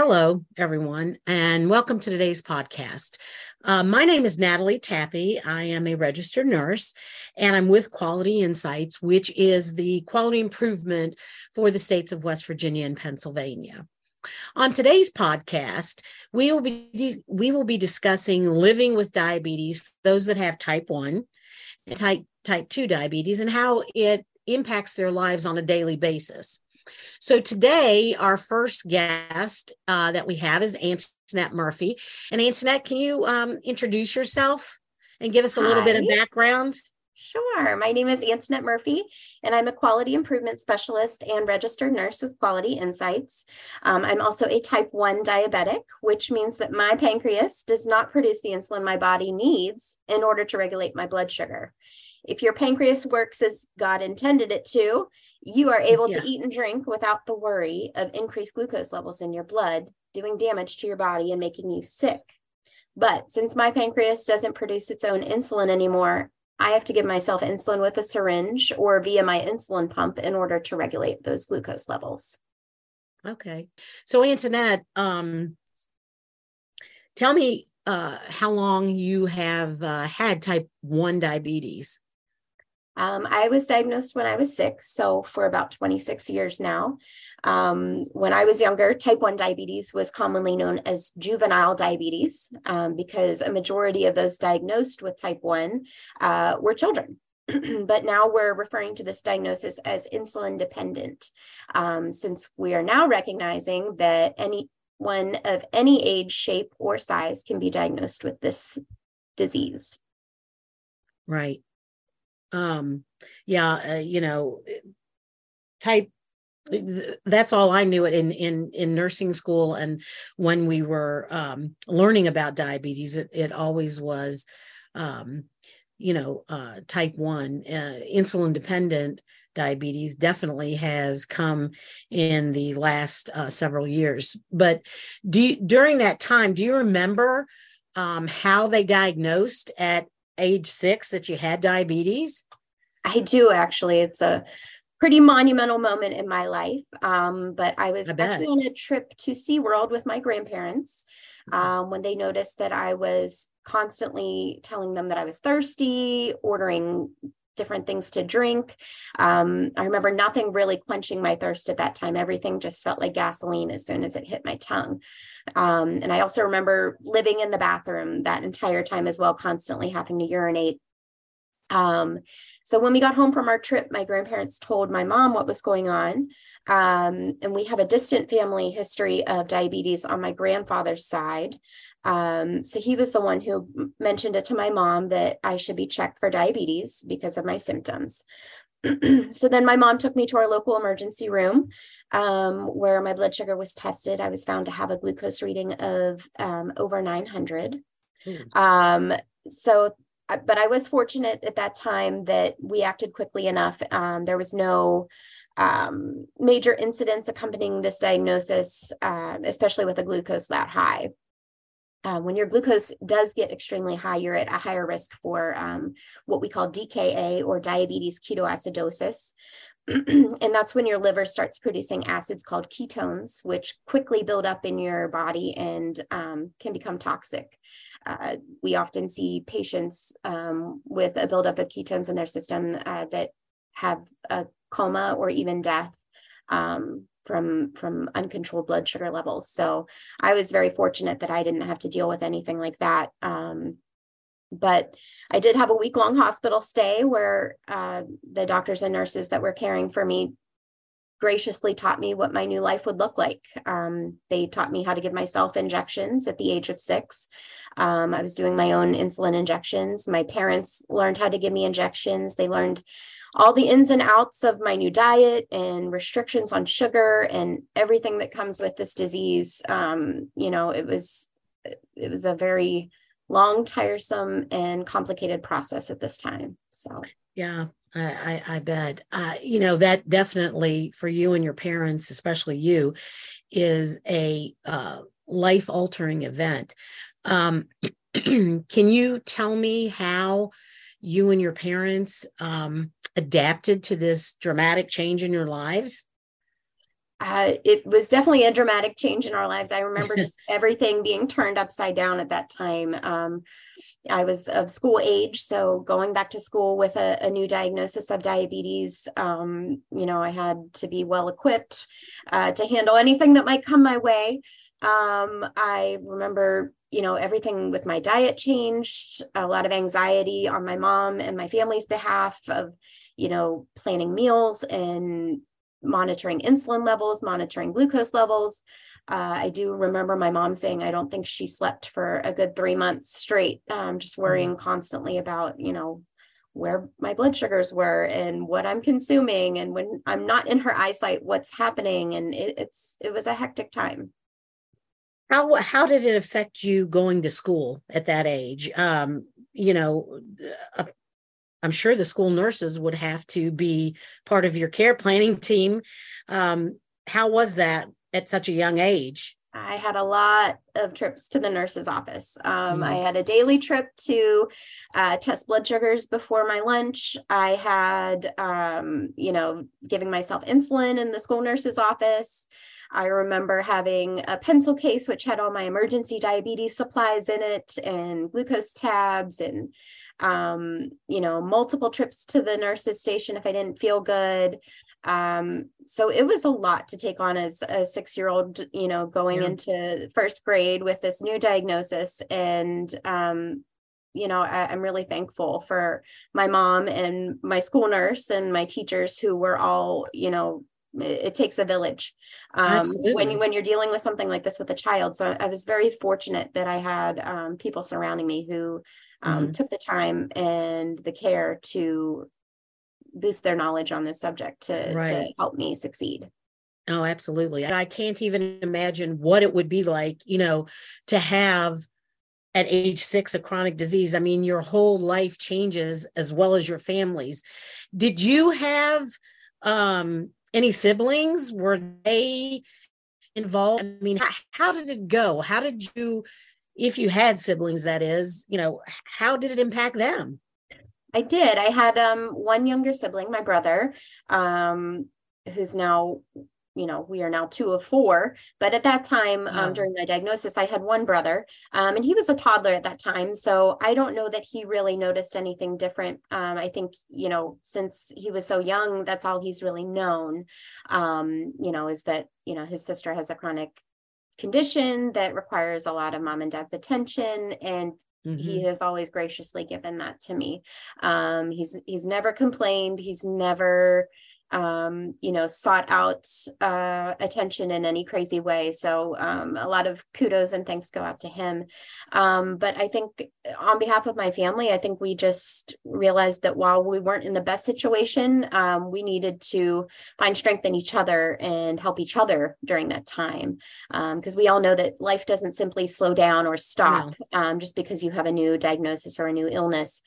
Hello, everyone, and welcome to today's podcast. Uh, my name is Natalie Tappe. I am a registered nurse, and I'm with Quality Insights, which is the quality improvement for the states of West Virginia and Pennsylvania. On today's podcast, we will be we will be discussing living with diabetes for those that have type 1 and type type 2 diabetes and how it impacts their lives on a daily basis. So today, our first guest uh, that we have is Antanette Murphy. And Antanette, can you um, introduce yourself and give us a little Hi. bit of background? Sure. My name is Antanette Murphy, and I'm a quality improvement specialist and registered nurse with Quality Insights. Um, I'm also a type 1 diabetic, which means that my pancreas does not produce the insulin my body needs in order to regulate my blood sugar. If your pancreas works as God intended it to, you are able yeah. to eat and drink without the worry of increased glucose levels in your blood, doing damage to your body and making you sick. But since my pancreas doesn't produce its own insulin anymore, I have to give myself insulin with a syringe or via my insulin pump in order to regulate those glucose levels. Okay. So Antanette, um, tell me uh, how long you have uh, had type 1 diabetes. Um, I was diagnosed when I was six, so for about 26 years now. Um, when I was younger, type 1 diabetes was commonly known as juvenile diabetes um, because a majority of those diagnosed with type 1 uh, were children. but now we're referring to this diagnosis as insulin dependent, um, since we are now recognizing that anyone of any age, shape, or size can be diagnosed with this disease. Right um yeah uh, you know type that's all I knew it in in in nursing school. And when we were um, learning about diabetes it, it always was um, you know uh, type 1 uh, insulin dependent diabetes definitely has come in the last uh, several years. But do you, during that time do you remember um, how they diagnosed at age six that you had diabetes? I do actually. It's a pretty monumental moment in my life. Um, but I was I actually on a trip to SeaWorld with my grandparents mm-hmm. um, when they noticed that I was constantly telling them that I was thirsty, ordering different things to drink. Um, I remember nothing really quenching my thirst at that time. Everything just felt like gasoline as soon as it hit my tongue. Um, and I also remember living in the bathroom that entire time as well, constantly having to urinate. Um, so when we got home from our trip, my grandparents told my mom what was going on. Um, and we have a distant family history of diabetes on my grandfather's side. Um, so he was the one who mentioned it to my mom that I should be checked for diabetes because of my symptoms. so then my mom took me to our local emergency room um, where my blood sugar was tested. I was found to have a glucose reading of um, over 900. Mm. Um, so, but I was fortunate at that time that we acted quickly enough. Um, there was no um, major incidents accompanying this diagnosis, uh, especially with a glucose that high uh, when your glucose does get extremely high, you're at a higher risk for um, what we call DKA or diabetes ketoacidosis. and that's when your liver starts producing acids called ketones, which quickly build up in your body and um, can become toxic. Uh, we often see patients um, with a buildup of ketones in their system uh, that have a coma or even death um, from from uncontrolled blood sugar levels. So I was very fortunate that I didn't have to deal with anything like that. Um, but I did have a week long hospital stay where uh, the doctors and nurses that were caring for me graciously taught me what my new life would look like. Um, they taught me how to give myself injections at the age of six. Um, I was doing my own insulin injections. My parents learned how to give me injections. They learned all the ins and outs of my new diet and restrictions on sugar and everything that comes with this disease. Um, you know, it was it was a very long, tiresome, and complicated process at this time. So yeah, I, I, I bet. Uh, you know, that definitely for you and your parents, especially you, is a uh, life altering event. Um, can you tell me how you and your parents um, adapted to this dramatic change in your lives? Uh, it was definitely a dramatic change in our lives. I remember just everything being turned upside down at that time. Um, I was of school age, so going back to school with a, a new diagnosis of diabetes, um, you know, I had to be well equipped uh, to handle anything that might come my way. Um, I remember, you know, everything with my diet changed, a lot of anxiety on my mom and my family's behalf of, you know, planning meals and monitoring insulin levels, monitoring glucose levels. Uh, I do remember my mom saying, I don't think she slept for a good three months straight, um, just mm-hmm. worrying mm-hmm. constantly about, you know, where my blood sugars were and what I'm consuming. And when I'm not in her eyesight, what's happening. And it, it's, it was a hectic time. How, how did it affect you going to school at that age? Um, you know, a I'm sure the school nurses would have to be part of your care planning team. Um, how was that at such a young age? I had a lot of trips to the nurse's office. Um, mm-hmm. I had a daily trip to uh, test blood sugars before my lunch. I had, um, you know, giving myself insulin in the school nurse's office. I remember having a pencil case which had all my emergency diabetes supplies in it and glucose tabs and um, you know, multiple trips to the nurse's station if I didn't feel good. Um, so it was a lot to take on as a six year old, you know, going yeah. into first grade with this new diagnosis. And, um, you know, I, am really thankful for my mom and my school nurse and my teachers who were all, you know, it, it takes a village um, when you when you're dealing with something like this with a child. So I was very fortunate that I had um, people surrounding me who um, mm-hmm. took the time and the care to boost their knowledge on this subject to, right. to help me succeed. Oh, absolutely. I can't even imagine what it would be like, you know, to have at age six a chronic disease. I mean, your whole life changes as well as your family's. Did you have um, any siblings? Were they involved? I mean, how, how did it go? How did you if you had siblings that is you know how did it impact them? I did. I had um one younger sibling my brother um who's now you know we are now two of four but at that time um, during my diagnosis i had one brother um, and he was a toddler at that time so i don't know that he really noticed anything different. Um, i think you know since he was so young that's all he's really known um, you know is that you know his sister has a chronic condition that requires a lot of mom and dad's attention and mm-hmm. he has always graciously given that to me um, he's he's never complained he's never um, you know, sought out uh, attention in any crazy way. So um, a lot of kudos and thanks go out to him. Um, but I think on behalf of my family, I think we just realized that while we weren't in the best situation, um, we needed to find strength in each other and help each other during that time. Because um, we all know that life doesn't simply slow down or stop no. Um, just because you have a new diagnosis or a new illness.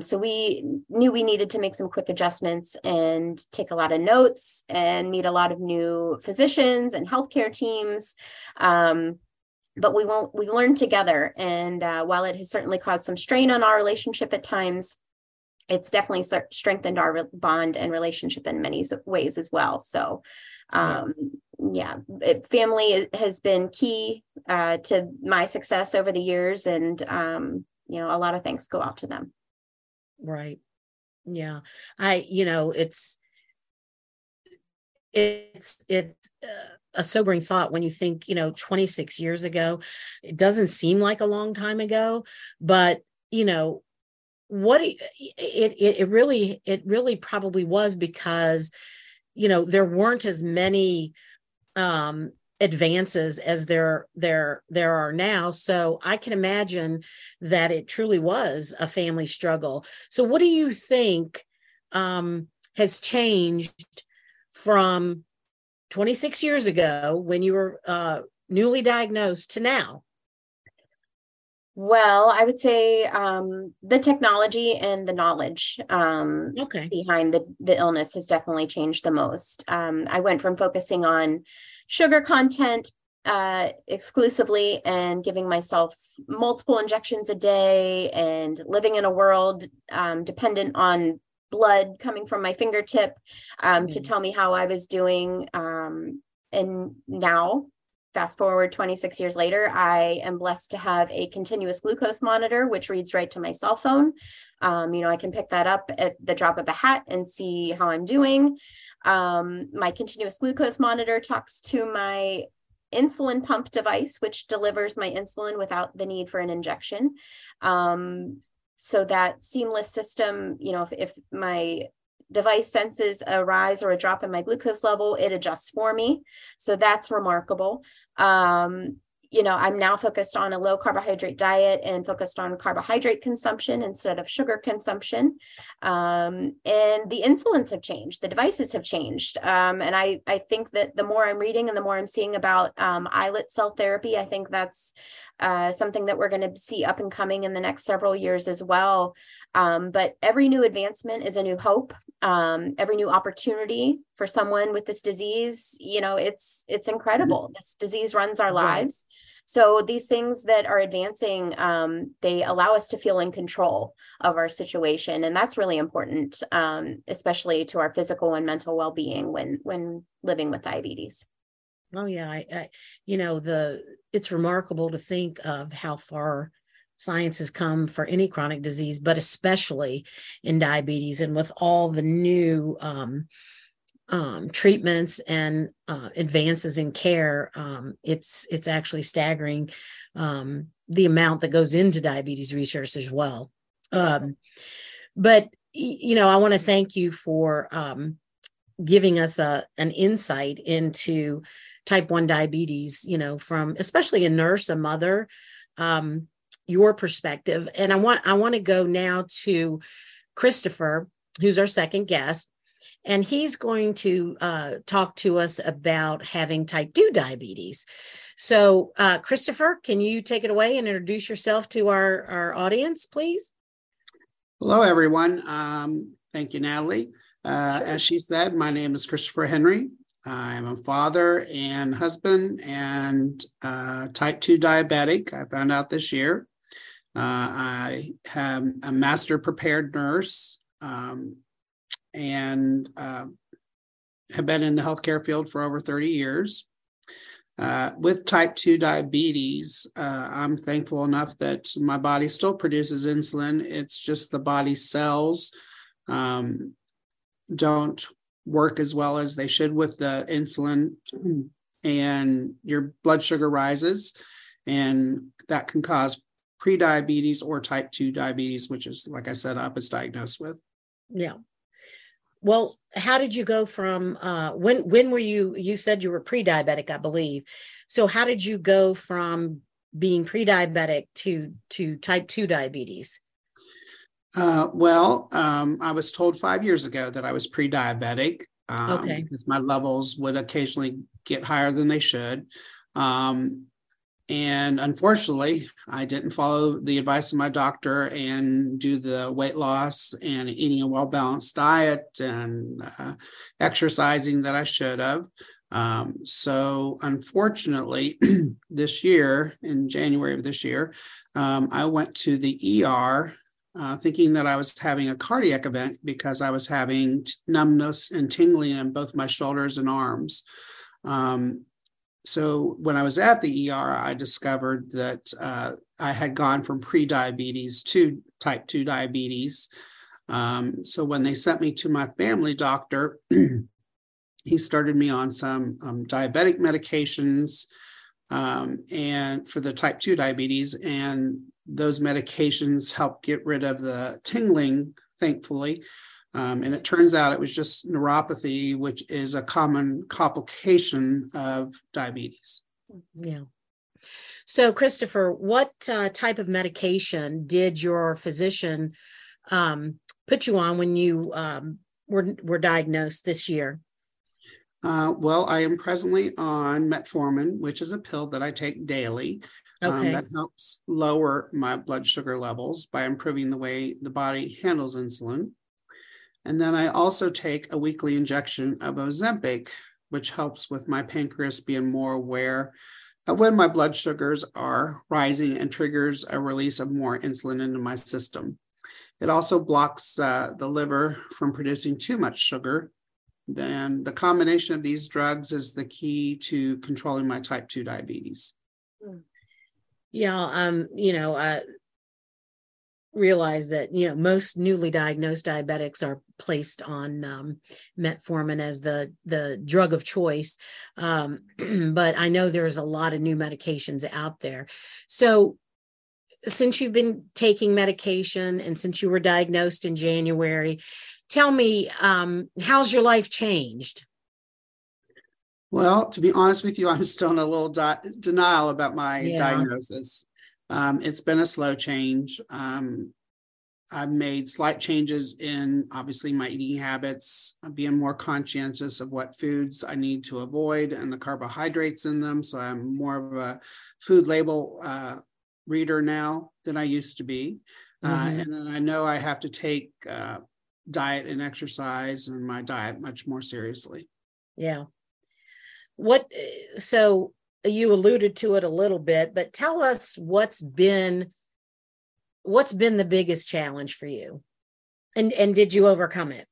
so we knew we needed to make some quick adjustments and take take a lot of notes and meet a lot of new physicians and healthcare teams. Um, but we won't we learn together. And uh, while it has certainly caused some strain on our relationship at times it's definitely strengthened our bond and relationship in many ways as well. So um, yeah, it, family has been key uh, to my success over the years and um, you know a lot of thanks go out to them. Right. Yeah. I you know it's it's it's uh, a sobering thought when you think you know 26 years ago it doesn't seem like a long time ago but you know what it it, it really it really probably was because you know there weren't as many um advances as there there there are now. So i can imagine that it truly was a family struggle. So what do you think um has changed from 26 years ago when you were uh, newly diagnosed to now? Well, I would say um, the technology and the knowledge um, okay. behind the, the illness has definitely changed the most. Um, I went from focusing on sugar content uh, exclusively and giving myself multiple injections a day and living in a world um, dependent on blood coming from my fingertip um, mm-hmm. to tell me how I was doing. Um, and now fast forward 26 years later, I am blessed to have a continuous glucose monitor, which reads right to my cell phone. Um, you know, I can pick that up at the drop of a hat and see how I'm doing. Um, my continuous glucose monitor talks to my insulin pump device, which delivers my insulin without the need for an injection. Um, so that seamless system, you know, if, if my device senses a rise or a drop in my glucose level, it adjusts for me. So that's remarkable. Um, you know, I'm now focused on a low carbohydrate diet and focused on carbohydrate consumption instead of sugar consumption. Um, and the insulins have changed, the devices have changed. Um, and I, I think that the more I'm reading and the more I'm seeing about um, islet cell therapy, I think that's uh, something that we're going to see up and coming in the next several years as well. Um, but every new advancement is a new hope. Um, every new opportunity for someone with this disease, you know, it's it's incredible. This disease runs our lives. So these things that are advancing, um, they allow us to feel in control of our situation, and that's really important, um, especially to our physical and mental well-being when when living with diabetes. Oh yeah, I, I, you know the it's remarkable to think of how far science has come for any chronic disease, but especially in diabetes, and with all the new um, um, treatments and uh, advances in care, um, it's it's actually staggering um, the amount that goes into diabetes research as well. Um, but you know, I want to thank you for um, giving us a an insight into type 1 diabetes you know from especially a nurse a mother um, your perspective and i want i want to go now to christopher who's our second guest and he's going to uh, talk to us about having type 2 diabetes so uh, christopher can you take it away and introduce yourself to our, our audience please hello everyone um, thank you natalie uh, sure. as she said my name is christopher henry I'm a father and husband and uh, type 2 diabetic. I found out this year. Uh, I am a master prepared nurse um, and uh, have been in the healthcare field for over 30 years. Uh, with type 2 diabetes, uh, I'm thankful enough that my body still produces insulin. It's just the body cells um, don't work as well as they should with the insulin and your blood sugar rises and that can cause prediabetes or type 2 diabetes which is like i said i was diagnosed with yeah well how did you go from uh, when when were you you said you were pre-diabetic i believe so how did you go from being pre-diabetic to to type 2 diabetes uh, well, um, I was told five years ago that I was pre diabetic um, okay. because my levels would occasionally get higher than they should. Um, and unfortunately, I didn't follow the advice of my doctor and do the weight loss and eating a well balanced diet and uh, exercising that I should have. Um, so, unfortunately, this year, in January of this year, um, I went to the ER uh, thinking that I was having a cardiac event because I was having numbness and tingling in both my shoulders and arms. Um, so when I was at the ER, I discovered that uh, I had gone from pre-diabetes to type 2 diabetes. Um, so when they sent me to my family doctor, he started me on some um, diabetic medications um, and for the type 2 diabetes and those medications help get rid of the tingling, thankfully. Um, and it turns out it was just neuropathy, which is a common complication of diabetes. Yeah. So, Christopher, what uh, type of medication did your physician um, put you on when you um, were, were diagnosed this year? Uh, well, I am presently on metformin, which is a pill that I take daily. Um, okay. Um, that helps lower my blood sugar levels by improving the way the body handles insulin. And then I also take a weekly injection of Ozempic, which helps with my pancreas being more aware of when my blood sugars are rising and triggers a release of more insulin into my system. It also blocks uh, the liver from producing too much sugar then the combination of these drugs is the key to controlling my type 2 diabetes. Hmm. Yeah, um, you know, uh, realize that you know most newly diagnosed diabetics are placed on um, metformin as the the drug of choice. Um, but i know there's a lot of new medications out there. So since you've been taking medication and since you were diagnosed in january tell me um, how's your life changed? Well to be honest with you i'm still in a little di- denial about my yeah. diagnosis um, it's been a slow change. Um, I've made slight changes in obviously my eating habits, being more conscientious of what foods I need to avoid and the carbohydrates in them. So I'm more of a food label uh, reader now than I used to be. Uh, mm-hmm. Uh, and then I know I have to take uh, diet and exercise and my diet much more seriously. Yeah. What, so you alluded to it a little bit, but tell us what's been what's been the biggest challenge for you, and and did you overcome it?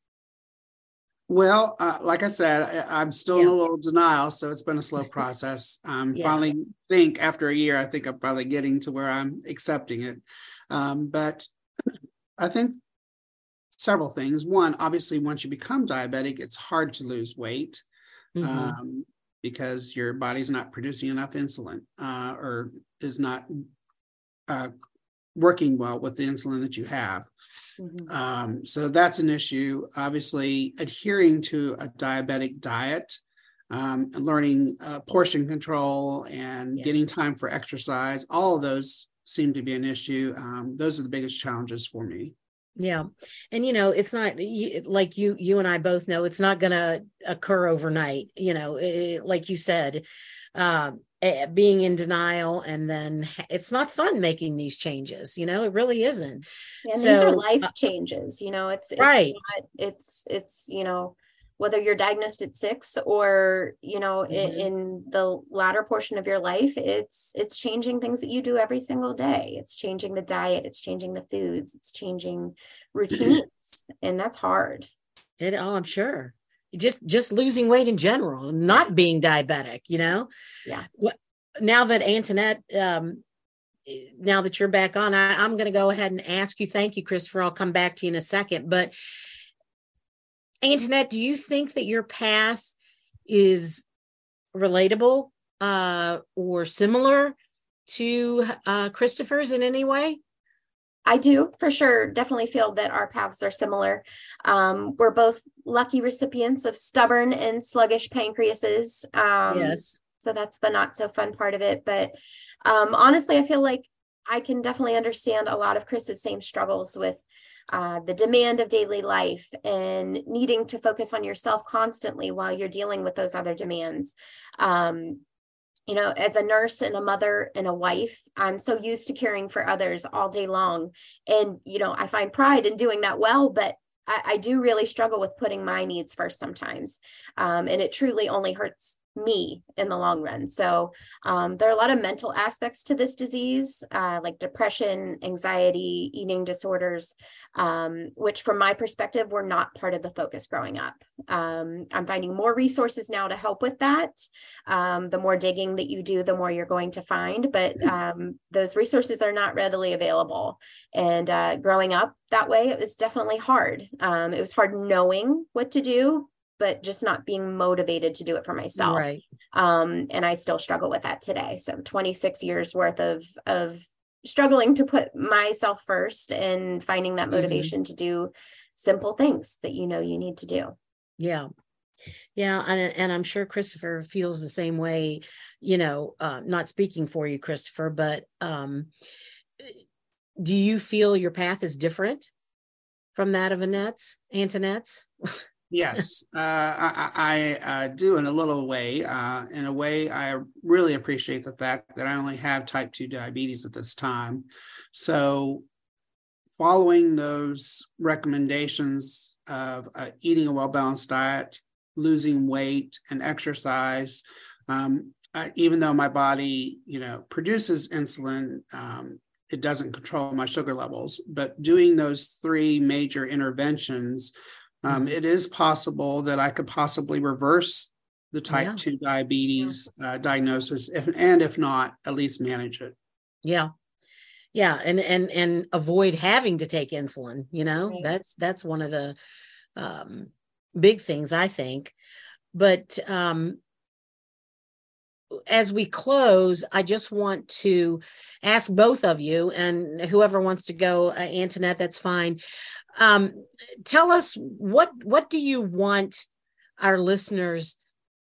Well, uh, like I said, I, am still yeah. in a little denial, so it's been a slow process. Um, yeah. Finally, think after a year, I think I'm finally getting to where I'm accepting it. Um, but I think several things. One, obviously, once you become diabetic, it's hard to lose weight. Mm-hmm. Um, because your body's not producing enough insulin uh, or is not uh, working well with the insulin that you have. Mm-hmm. Um, so that's an issue. Obviously, adhering to a diabetic diet, um, and learning uh, portion control, and yeah. getting time for exercise, all of those seem to be an issue. Um, those are the biggest challenges for me yeah. And you know it's not like you you and i both know it's not going to occur overnight you know it, like you said uh, being in denial and then it's not fun making these changes you know it really isn't. And so, these are life uh, changes you know it's, it's right. not, it's it's you know whether you're diagnosed at six or you know mm-hmm. in, in, the latter portion of your life it's it's changing things that you do every single day. It's changing the diet. It's changing the foods. It's changing routines and that's hard. It oh i'm sure. Just just losing weight in general not being diabetic you know? Yeah. Now that antanette um now that you're back on I, i'm going to go ahead and ask you thank you christopher i'll come back to you in a second but Antanette, do you think that your path is relatable uh, or similar to uh, Christopher's in any way? I do for sure. Definitely feel that our paths are similar. Um, we're both lucky recipients of stubborn and sluggish pancreases. Um, yes. So that's the not so fun part of it. But um, honestly, I feel like I can definitely understand a lot of Chris's same struggles with uh, the demand of daily life and needing to focus on yourself constantly while you're dealing with those other demands. Um, you know, as a nurse and a mother and a wife, I'm so used to caring for others all day long. And, you know, I find pride in doing that well, but I, I do really struggle with putting my needs first sometimes. Um, and it truly only hurts me in the long run. So um, there are a lot of mental aspects to this disease, uh, like depression, anxiety, eating disorders, um, which from my perspective were not part of the focus growing up. Um, I'm finding more resources now to help with that. Um, the more digging that you do, the more you're going to find, but um, those resources are not readily available. And uh, growing up that way, it was definitely hard. Um, it was hard knowing what to do, but just not being motivated to do it for myself. Right. Um, and I still struggle with that today. So 26 years worth of of struggling to put myself first and finding that mm-hmm. motivation mm-hmm. to do simple things that you know you need to do. Yeah. Yeah, and, and I'm sure Christopher feels the same way, you know, uh, not speaking for you, Christopher, but um, do you feel your path is different from that of Annette's, Antanette's? Yes, uh, I, I uh, do in a little way. Uh, in a way, I really appreciate the fact that I only have type 2 diabetes at this time. So, following those recommendations of uh, eating a well balanced diet, losing weight, and exercise, um, even though my body, you know, produces insulin, um, it doesn't control my sugar levels. But doing those three major interventions Um, it is possible that I could possibly reverse the type yeah. 2 diabetes yeah. uh, diagnosis if, and if not at least manage it yeah yeah and and and avoid having to take insulin you know right. that's that's one of the um, big things i think but um, as we close, I just want to ask both of you, and whoever wants to go, uh, Antanette, that's fine. Um, tell us what what do you want our listeners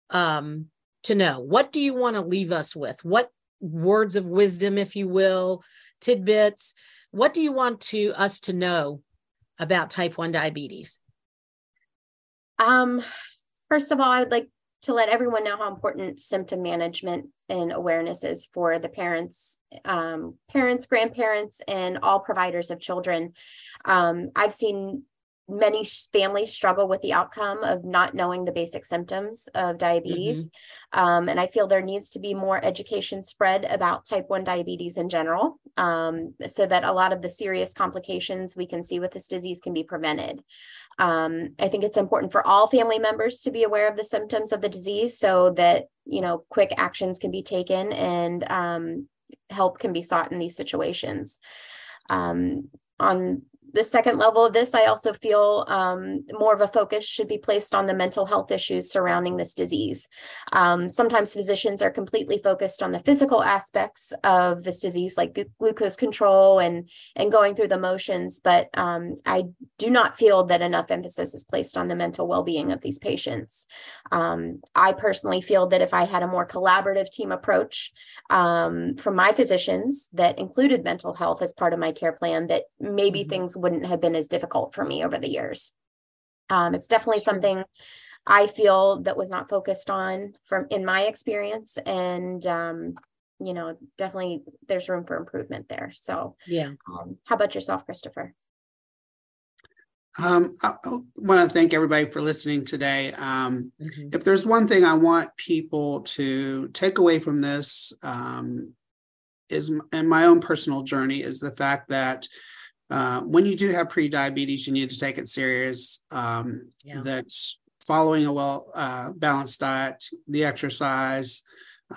um, to know? What do you want to leave us with? What words of wisdom, if you will, tidbits? What do you want to us to know about type one diabetes? Um, first of all, I would like to let everyone know how important symptom management and awareness is for the parents, um, parents, grandparents, and all providers of children. Um, I've seen many families struggle with the outcome of not knowing the basic symptoms of diabetes. Mm-hmm. Um, and I feel there needs to be more education spread about type 1 diabetes in general um, so that a lot of the serious complications we can see with this disease can be prevented. Um, I think it's important for all family members to be aware of the symptoms of the disease so that, you know, quick actions can be taken and um, help can be sought in these situations. Um, on the second level of this, I also feel um, more of a focus should be placed on the mental health issues surrounding this disease. Um, sometimes physicians are completely focused on the physical aspects of this disease, like glucose control and and going through the motions, but um, I do not feel that enough emphasis is placed on the mental well-being of these patients. Um, I personally feel that if I had a more collaborative team approach um, from my physicians that included mental health as part of my care plan, that maybe mm-hmm. things wouldn't have been as difficult for me over the years. Um, it's definitely something I feel that was not focused on from in my experience, and um, you know, definitely there's room for improvement there. So, yeah. Um, how about yourself, Christopher? Um, I, want to thank everybody for listening today. Um, mm-hmm. If there's one thing I want people to take away from this, um, is in my own personal journey, is the fact that uh, when you do have pre-diabetes, you need to take it serious. Um, yeah. That's following a well uh, balanced diet, the exercise,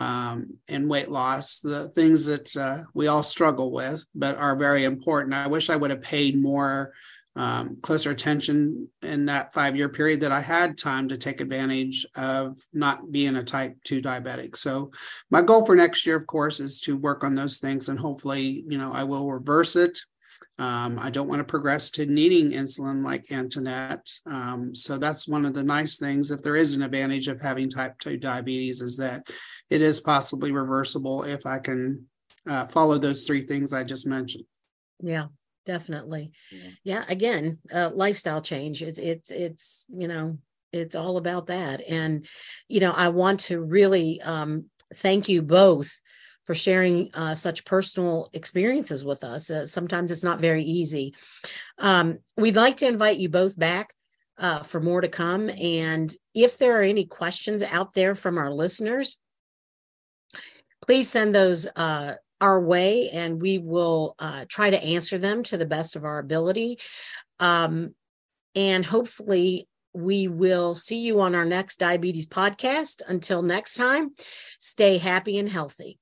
um, and weight loss, the things that uh, we all struggle with, but are very important. I wish I would have paid more um, closer attention in that five year period that I had time to take advantage of not being a type 2 diabetic. So, my goal for next year, of course, is to work on those things and hopefully, you know, I will reverse it um, I don't want to progress to needing insulin like Antanette. Um, so that's one of the nice things. If there is an advantage of having type 2 diabetes, is that it is possibly reversible if I can uh, follow those three things I just mentioned. Yeah, definitely. Yeah, yeah again, uh, lifestyle change. It's it's it's you know it's all about that. And you know, I want to really um, thank you both for sharing uh, such personal experiences with us. Uh, sometimes it's not very easy. Um, we'd like to invite you both back uh, for more to come. And if there are any questions out there from our listeners, please send those uh, our way and we will uh, try to answer them to the best of our ability. Um, and hopefully, we will see you on our next diabetes podcast. Until next time, stay happy and healthy.